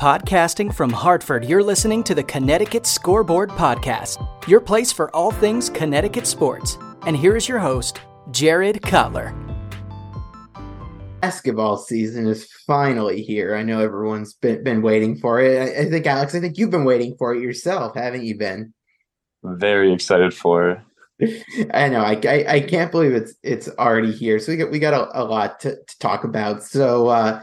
Podcasting from Hartford, you're listening to the Connecticut Scoreboard Podcast, your place for all things Connecticut sports. And here is your host, Jared Cutler. Basketball season is finally here. I know everyone's been, been waiting for it. I, I think, Alex, I think you've been waiting for it yourself, haven't you been? Very excited for it. I know. I, I, I can't believe it's it's already here. So we got we got a, a lot to, to talk about. So uh,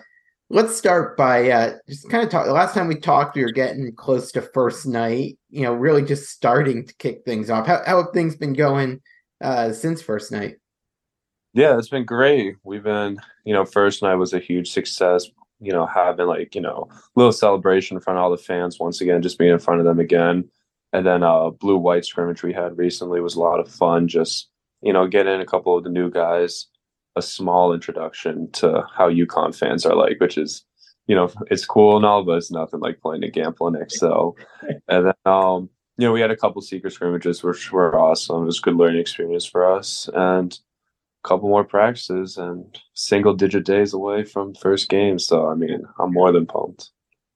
let's start by uh, just kind of talk. The last time we talked, we were getting close to first night. You know, really just starting to kick things off. How, how have things been going uh, since first night? Yeah, it's been great. We've been, you know, first night was a huge success. You know, having like you know little celebration in front of all the fans once again, just being in front of them again. And then uh, blue white scrimmage we had recently was a lot of fun. Just you know, getting a couple of the new guys a small introduction to how UConn fans are like, which is, you know, it's cool and all, but it's nothing like playing a Gamblin So, and then, um, you know, we had a couple secret scrimmages, which were awesome. It was a good learning experience for us, and a couple more practices, and single digit days away from first game. So, I mean, I'm more than pumped.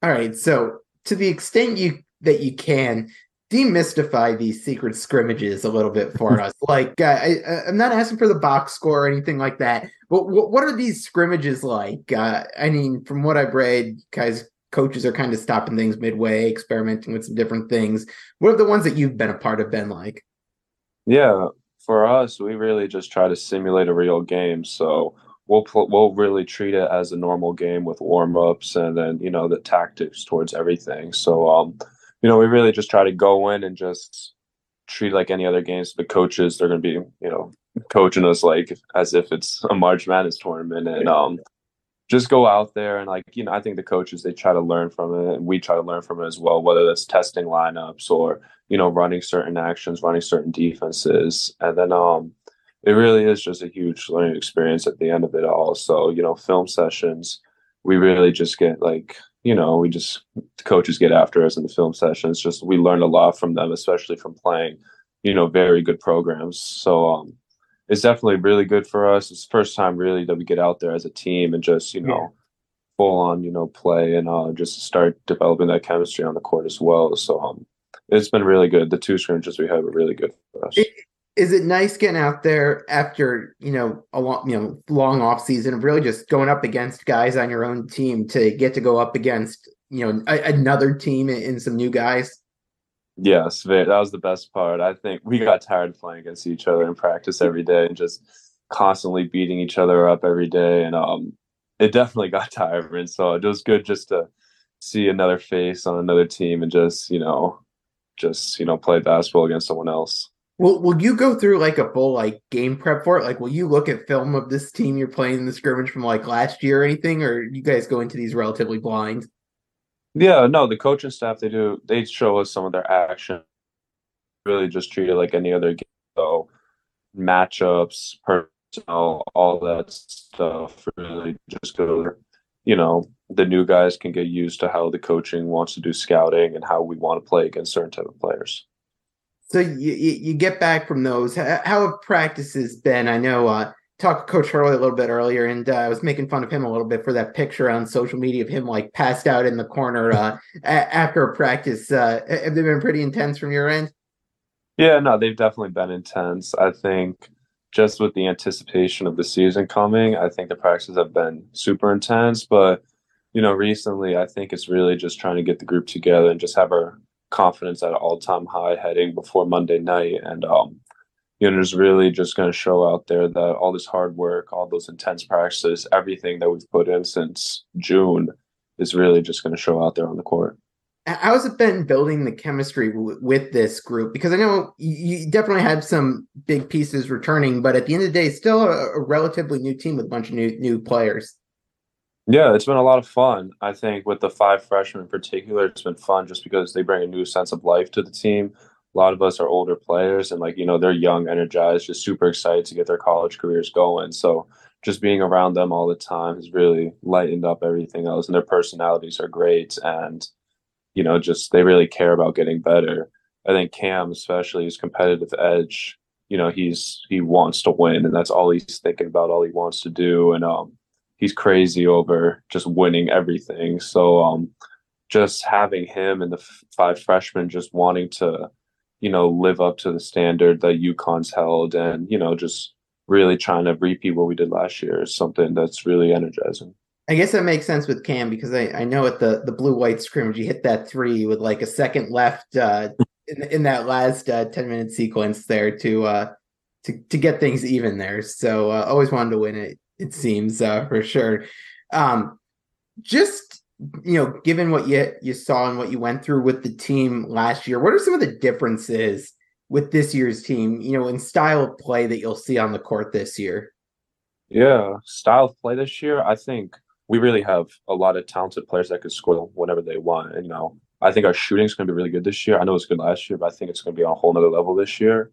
All right. So, to the extent you that you can, demystify these secret scrimmages a little bit for us. Like, uh, I, am not asking for the box score or anything like that, but what, what are these scrimmages like? Uh, I mean, from what I've read, guys, coaches are kind of stopping things midway, experimenting with some different things. What are the ones that you've been a part of been like? Yeah, for us, we really just try to simulate a real game. So we'll pl- we'll really treat it as a normal game with warm ups and then you know the tactics towards everything. So um you know, we really just try to go in and just treat like any other games. The coaches, they're going to be, you know, coaching us like as if it's a March Madness tournament, and um, just go out there and like, you know, I think the coaches they try to learn from it, and we try to learn from it as well. Whether that's testing lineups or you know running certain actions, running certain defenses, and then um, it really is just a huge learning experience at the end of it all. So you know, film sessions, we really just get like you know, we just the coaches get after us in the film sessions. Just we learned a lot from them, especially from playing, you know, very good programs. So um, it's definitely really good for us. It's the first time really that we get out there as a team and just you know, yeah. full on you know play and uh, just start developing that chemistry on the court as well. So um, it's been really good. The two scrimmages we have are really good for us. Is it nice getting out there after you know a long you know long off season of really just going up against guys on your own team to get to go up against you know a, another team and, some new guys? Yes that was the best part. I think we got tired playing against each other in practice every day and just constantly beating each other up every day and um it definitely got tiring. So it was good just to see another face on another team and just you know just you know play basketball against someone else Will Will you go through like a full like game prep for it? Like, will you look at film of this team you're playing in the scrimmage from like last year or anything, or you guys go into these relatively blind? Yeah, no, the coaching staff they do they show us some of their action. Really, just treat it like any other game. So matchups, personnel, all that stuff. Really, just go. You know, the new guys can get used to how the coaching wants to do scouting and how we want to play against certain type of players. So you, you get back from those. How have practices been? I know uh talked to Coach Hurley a little bit earlier, and uh, I was making fun of him a little bit for that picture on social media of him like passed out in the corner uh, a- after a practice. Uh, have they been pretty intense from your end? Yeah, no, they've definitely been intense. I think just with the anticipation of the season coming, I think the practices have been super intense. But you know, recently, I think it's really just trying to get the group together and just have our confidence at an all time high heading before Monday night. And, um, you know, it's really just going to show out there that all this hard work, all those intense practices, everything that we've put in since June is really just going to show out there on the court. How has it been building the chemistry w- with this group? Because I know you definitely had some big pieces returning, but at the end of the day, still a, a relatively new team with a bunch of new new players. Yeah, it's been a lot of fun. I think with the five freshmen in particular, it's been fun just because they bring a new sense of life to the team. A lot of us are older players and like, you know, they're young, energized, just super excited to get their college careers going. So just being around them all the time has really lightened up everything else. And their personalities are great. And, you know, just they really care about getting better. I think Cam, especially his competitive edge, you know, he's he wants to win and that's all he's thinking about, all he wants to do. And um he's crazy over just winning everything. So um, just having him and the f- five freshmen just wanting to, you know, live up to the standard that UConn's held and, you know, just really trying to repeat what we did last year is something that's really energizing. I guess that makes sense with Cam because I, I know at the, the blue white scrimmage, you hit that three with like a second left uh, in, in that last uh, 10 minute sequence there to, uh, to, to get things even there. So uh, always wanted to win it, it seems uh, for sure. Um, just you know, given what you you saw and what you went through with the team last year, what are some of the differences with this year's team? You know, in style of play that you'll see on the court this year. Yeah, style of play this year. I think we really have a lot of talented players that can score whenever they want. And you know, I think our shooting is going to be really good this year. I know it's good last year, but I think it's going to be on a whole nother level this year.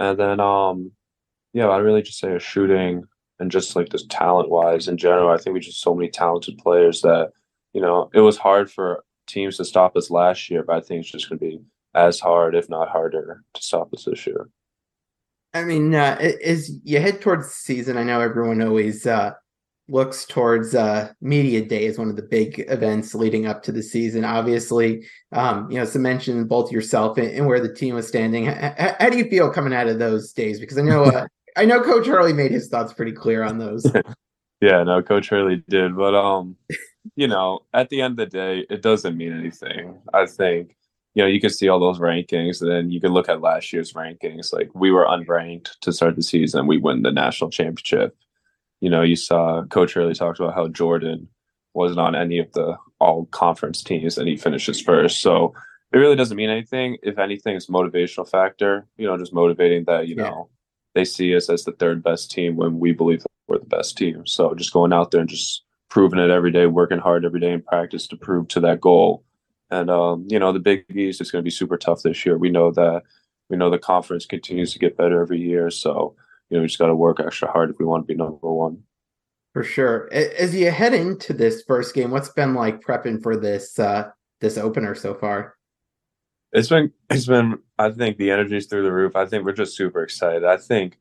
And then, um, yeah, I really just say a shooting and just like just talent wise in general. I think we just so many talented players that you know, it was hard for teams to stop us last year, but I think it's just going to be as hard, if not harder, to stop us this year. I mean, uh, as you head towards the season, I know everyone always uh, looks towards uh, media day as one of the big events leading up to the season. Obviously, um, you know, some mention both yourself and, and, where the team was standing. How, how, do you feel coming out of those days? Because I know, uh, I know Coach Hurley made his thoughts pretty clear on those. yeah, no, Coach Hurley did, but um, you know, at the end of the day, it doesn't mean anything. I think, you know, you can see all those rankings, and then you can look at last year's rankings. Like we were unranked to start the season, we win the national championship. You know, you saw Coach Hurley talked about how Jordan wasn't on any of the all conference teams, and he finishes first. So it really doesn't mean anything. If anything, it's motivational factor. You know, just motivating that you yeah. know they see us as the third best team when we believe we're the best team. So just going out there and just proving it every day, working hard every day in practice to prove to that goal. And um, you know, the Big East is going to be super tough this year. We know that. We know the conference continues to get better every year. So you know, we just got to work extra hard if we want to be number one. For sure. As you head into this first game, what's been like prepping for this uh, this opener so far? It's been it's been I think the energy's through the roof. I think we're just super excited. I think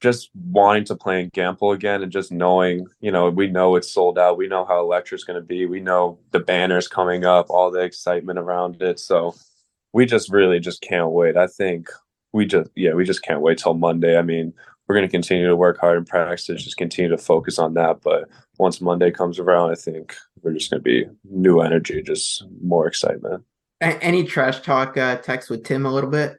just wanting to play in Gampel again and just knowing, you know, we know it's sold out. We know how Electra's going to be. We know the banners coming up, all the excitement around it. So we just really just can't wait. I think we just, yeah, we just can't wait till Monday. I mean, we're going to continue to work hard in practice, just continue to focus on that. But once Monday comes around, I think we're just going to be new energy, just more excitement. Any trash talk uh, text with Tim a little bit?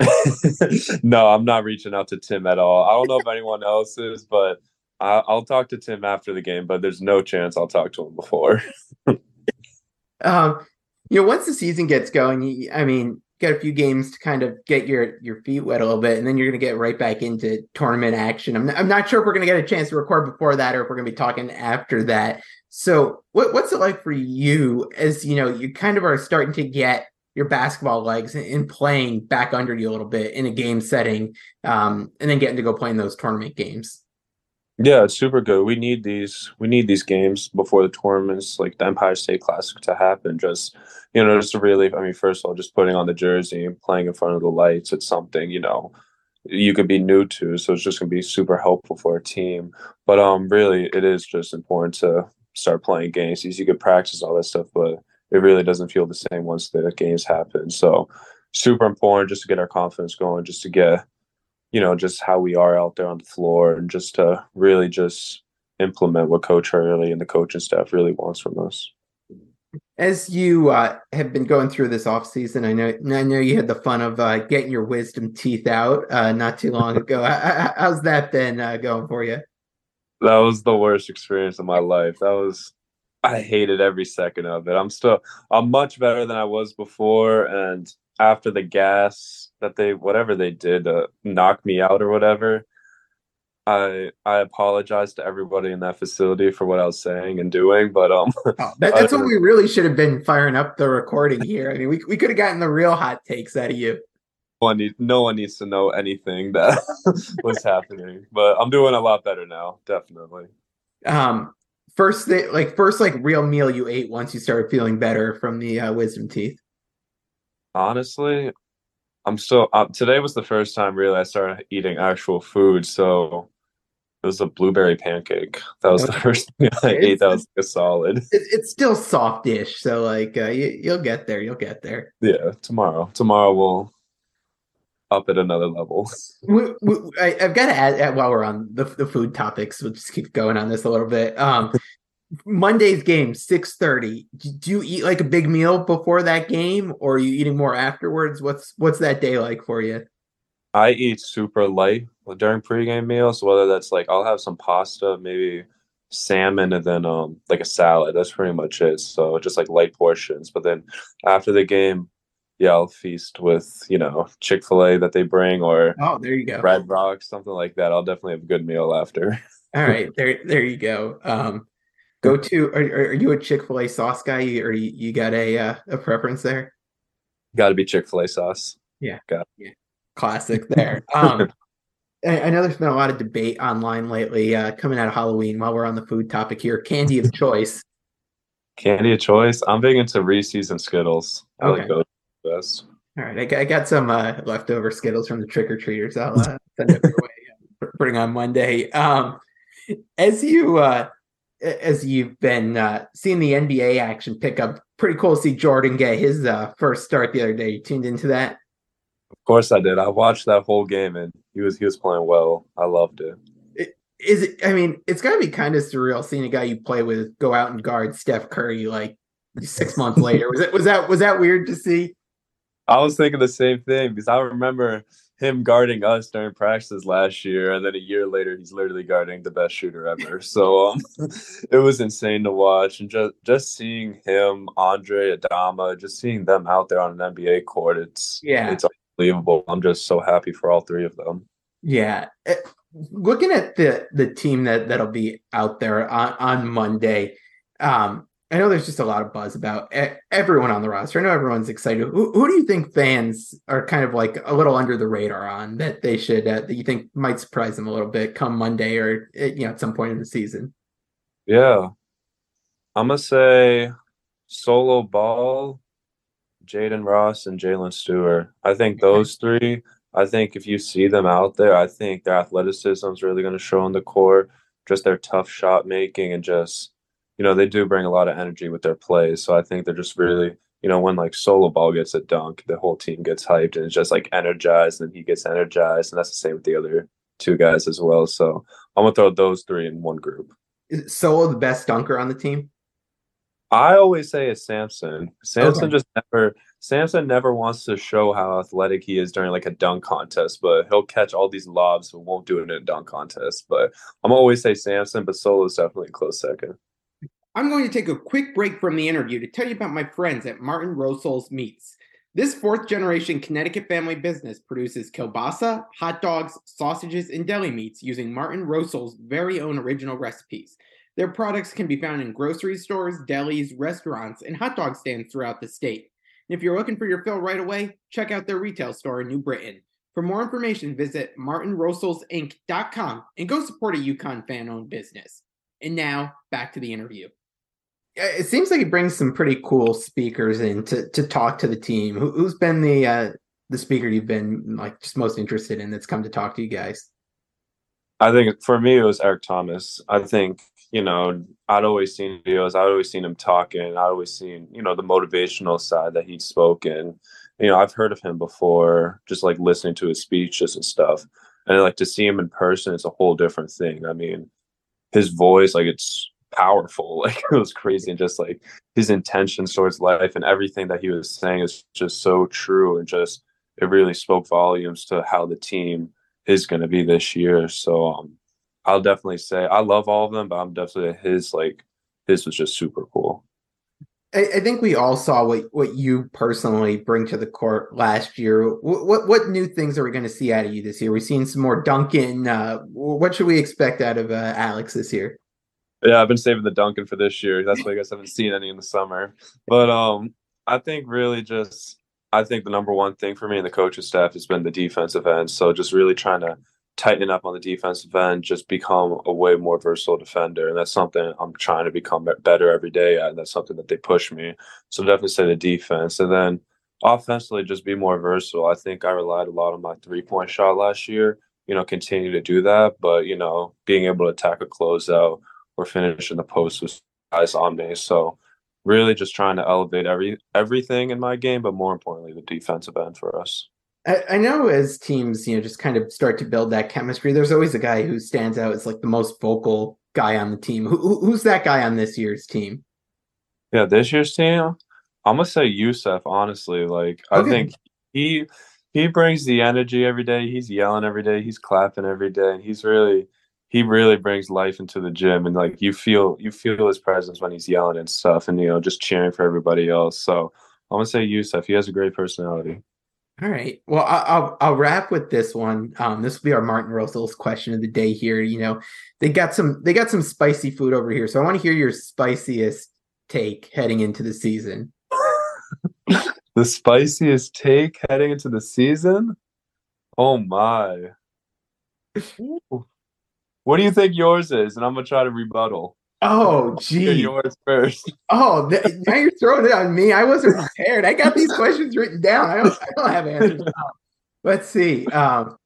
no, I'm not reaching out to Tim at all. I don't know if anyone else is, but I, will talk to Tim after the game. But there's no chance I'll talk to him before. um, you know, once the season gets going, you, I mean, got a few games to kind of get your your feet wet a little bit, and then you're going to get right back into tournament action. I'm not, I'm not sure if we're going to get a chance to record before that, or if we're going to be talking after that. So, what, what's it like for you as you know you kind of are starting to get your basketball legs and playing back under you a little bit in a game setting, um, and then getting to go play in those tournament games. Yeah, it's super good. We need these. We need these games before the tournaments, like the Empire State Classic, to happen. Just you know, just to really. I mean, first of all, just putting on the jersey and playing in front of the lights. It's something you know you could be new to. So it's just gonna be super helpful for a team. But um, really, it is just important to start playing games. You could practice all that stuff, but it really doesn't feel the same once the games happen. So super important just to get our confidence going, just to get, you know, just how we are out there on the floor and just to really just implement what Coach Hurley and the coaching staff really wants from us. As you uh, have been going through this off season, I know I know you had the fun of uh, getting your wisdom teeth out uh, not too long ago. How's that been uh, going for you? That was the worst experience of my life. That was I hated every second of it. I'm still I'm much better than I was before and after the gas that they whatever they did to knock me out or whatever I I apologize to everybody in that facility for what I was saying and doing, but um, oh, that, that's what we really should have been firing up the recording here. I mean, we we could have gotten the real hot takes out of you. No one, need, no one needs to know anything that was happening, but I'm doing a lot better now, definitely. Um, first thing like first like real meal you ate once you started feeling better from the uh, wisdom teeth honestly i'm still uh, today was the first time really i started eating actual food so It was a blueberry pancake. That was the first thing I ate. That was like a solid. It, it's still soft-ish, so like uh, you, you'll get there. You'll get there. Yeah, tomorrow. Tomorrow we'll up at another level. We, we, I, have got to add, while we're on the, the food topics, we'll just keep going on this a little bit. Um, Monday's game, six thirty. Do you eat like a big meal before that game, or are you eating more afterwards? What's what's that day like for you? I eat super light during pregame meals. Whether that's like I'll have some pasta, maybe salmon, and then um like a salad. That's pretty much it. So just like light portions. But then after the game, yeah, I'll feast with you know Chick Fil A that they bring or oh, there you go, Red Rock, something like that. I'll definitely have a good meal after. All right, there there you go. Um, go to are, are you a chick-fil-a sauce guy or you, you got a uh, a preference there got to be chick-fil-a sauce yeah got yeah classic there um I know there's been a lot of debate online lately uh, coming out of Halloween while we're on the food topic here. Candy of choice. Candy of choice. I'm big into Reese's and Skittles. I okay. like those best. All right. I got, I got some uh, leftover Skittles from the trick or treaters. I'll uh, send it your way. Putting on Monday. Um, as you uh, as you've been uh, seeing the NBA action pick up, pretty cool to see Jordan get his uh, first start the other day. You tuned into that? Of course I did. I watched that whole game and he was he was playing well. I loved it. it is it? I mean, it's got to be kind of surreal seeing a guy you play with go out and guard Steph Curry like six months later. Was it was that was that weird to see? I was thinking the same thing because I remember him guarding us during practices last year, and then a year later, he's literally guarding the best shooter ever. So um, it was insane to watch, and just just seeing him, Andre Adama, just seeing them out there on an NBA court, it's yeah, it's unbelievable. I'm just so happy for all three of them. Yeah, eh, looking at the the team that that'll be out there on on Monday. Um, I know there's just a lot of buzz about everyone on the roster. I know everyone's excited. Who, who do you think fans are kind of like a little under the radar on that they should uh, that you think might surprise them a little bit come Monday or uh, you know at some point in the season? Yeah, I'm gonna say solo ball, Jayden Ross and Jaylin Stewart. I think those three. I think if you see them out there, I think their athleticism is really going to show on the court. Just their tough shot making and just you know, they do bring a lot of energy with their plays. So I think they're just really, you know, when like solo ball gets a dunk, the whole team gets hyped and it's just like energized and he gets energized. And that's the same with the other two guys as well. So I'm gonna throw those three in one group. Is Solo the best dunker on the team? I always say it's Samson. Samson okay. just never Samson never wants to show how athletic he is during like a dunk contest, but he'll catch all these lobs but won't do it in a dunk contest. But I'm always say Samson, but Solo is definitely a close second. I'm going to take a quick break from the interview to tell you about my friends at Martin Rosol's Meats. This fourth generation Connecticut family business produces kielbasa, hot dogs, sausages, and deli meats using Martin Rosol's very own original recipes. Their products can be found in grocery stores, delis, restaurants, and hot dog stands throughout the state. And if you're looking for your fill right away, check out their retail store in New Britain. For more information, visit martinrosolsinc.com and go support a UConn fan owned business. And now, back to the interview it seems like he brings some pretty cool speakers in to, to talk to the team. Who, has been the uh, the speaker you've been like just most interested in that's come to talk to you guys? I think for me it was Eric Thomas. I think you know I'd always seen videos. I'd always seen him talking. I'd always seen you know the motivational side that he'd spoken. You know I've heard of him before, just like listening to his speeches and stuff. And like to see him in person, it's a whole different thing. I mean, his voice, like it's powerful. Like it was crazy, and just like his intentions towards life and everything that he was saying is just so true, and just it really spoke volumes to how the team is going to be this year. So um, I'll definitely say I love all of them, but I'm definitely his like his was just super cool. I, I think we all saw what what you personally bring to the court last year. What what, what new things are we going to see out of you this year? We've seen some more Duncan. Uh, what should we expect out of uh, Alex this year? Yeah, I've been saving the Duncan for this year. That's why I guess I haven't seen any in the summer. But um, I think really just I think the number one thing for me and the coaching staff has been the defensive end. So just really trying to tighten up on the defensive end, just become a way more versatile defender, and that's something I'm trying to become better every day at. And that's something that they push me. So definitely say the defense, and then offensively just be more versatile. I think I relied a lot on my three point shot last year you know, continue to do that. But, you know, being able to attack a closeout finish in the post with guys on me. So really just trying to elevate every everything in my game, but more importantly, the defensive end for us. I, I know as teams, you know, just kind of start to build that chemistry, there's always a guy who stands out as like the most vocal guy on the team. Who, who's that guy on this year's team? Yeah, this year's team, I'm gonna say Youssouf. Honestly, like okay. I think he he brings the energy every day. He's yelling every day. He's clapping every day, and he's really he really brings life into the gym. And like you feel you feel his presence when he's yelling and stuff, and you know just cheering for everybody else. So I'm gonna say Youssouf. He has a great personality. All right. Well, I'll I'll wrap with this one. Um, this will be our Martin Rosol's question of the day here. You know, they got some they got some spicy food over here, so I want to hear your spiciest take heading into the season. the spiciest take heading into the season? Oh my. What do you think yours is? And I'm gonna try to rebuttal. Oh, gee. Yours first. Oh, th- now you're throwing it on me. I wasn't prepared. I got these questions written down. I don't, I don't have answers. Let's see. Um,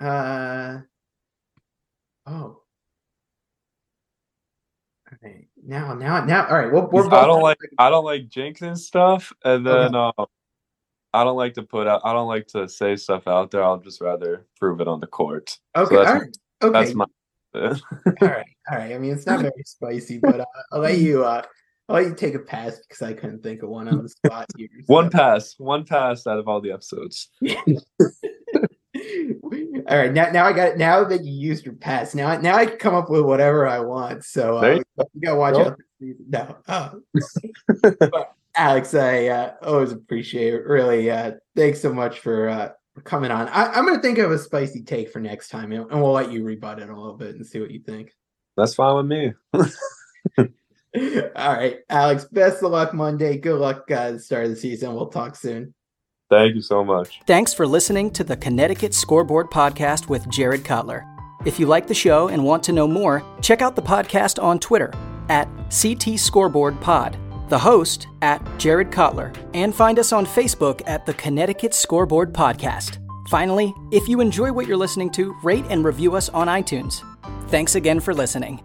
uh, oh. Okay. Now, now, now. All right. Well, we're I don't like. I don't like jinxing stuff, and then okay. um, I don't like to put out. I don't like to say stuff out there. I'll just rather prove it on the court. Okay. So that's, my, okay. That's my all right, all right. I mean, it's not very spicy, but uh, I'll let you. Uh, I'll let you take a pass because I couldn't think of one on the spot here. So. one pass, one pass out of all the episodes. all right, now now I got it now that you used your pass. Now now I can come up with whatever I want. So uh, you gotta watch nope. out. No, oh. but Alex, I uh, always appreciate it. Really, uh, thanks so much for uh, coming on. I, am going to think of a spicy take for next time, and we'll let you rebut it a little bit and see what you think. That's fine with me. All right, Alex. Best of luck Monday. Good luck uh, the start of the season. We'll talk soon. Thank you so much. Thanks for listening to the Connecticut Scoreboard Podcast with Jared Cutler. If you like the show and want to know more, check out the podcast on Twitter at CT Scoreboard Pod the host at Jared Cutler, and find us on Facebook at the Connecticut Scoreboard Podcast. Finally, if you enjoy what you're listening to, rate and review us on iTunes. Thanks again for listening.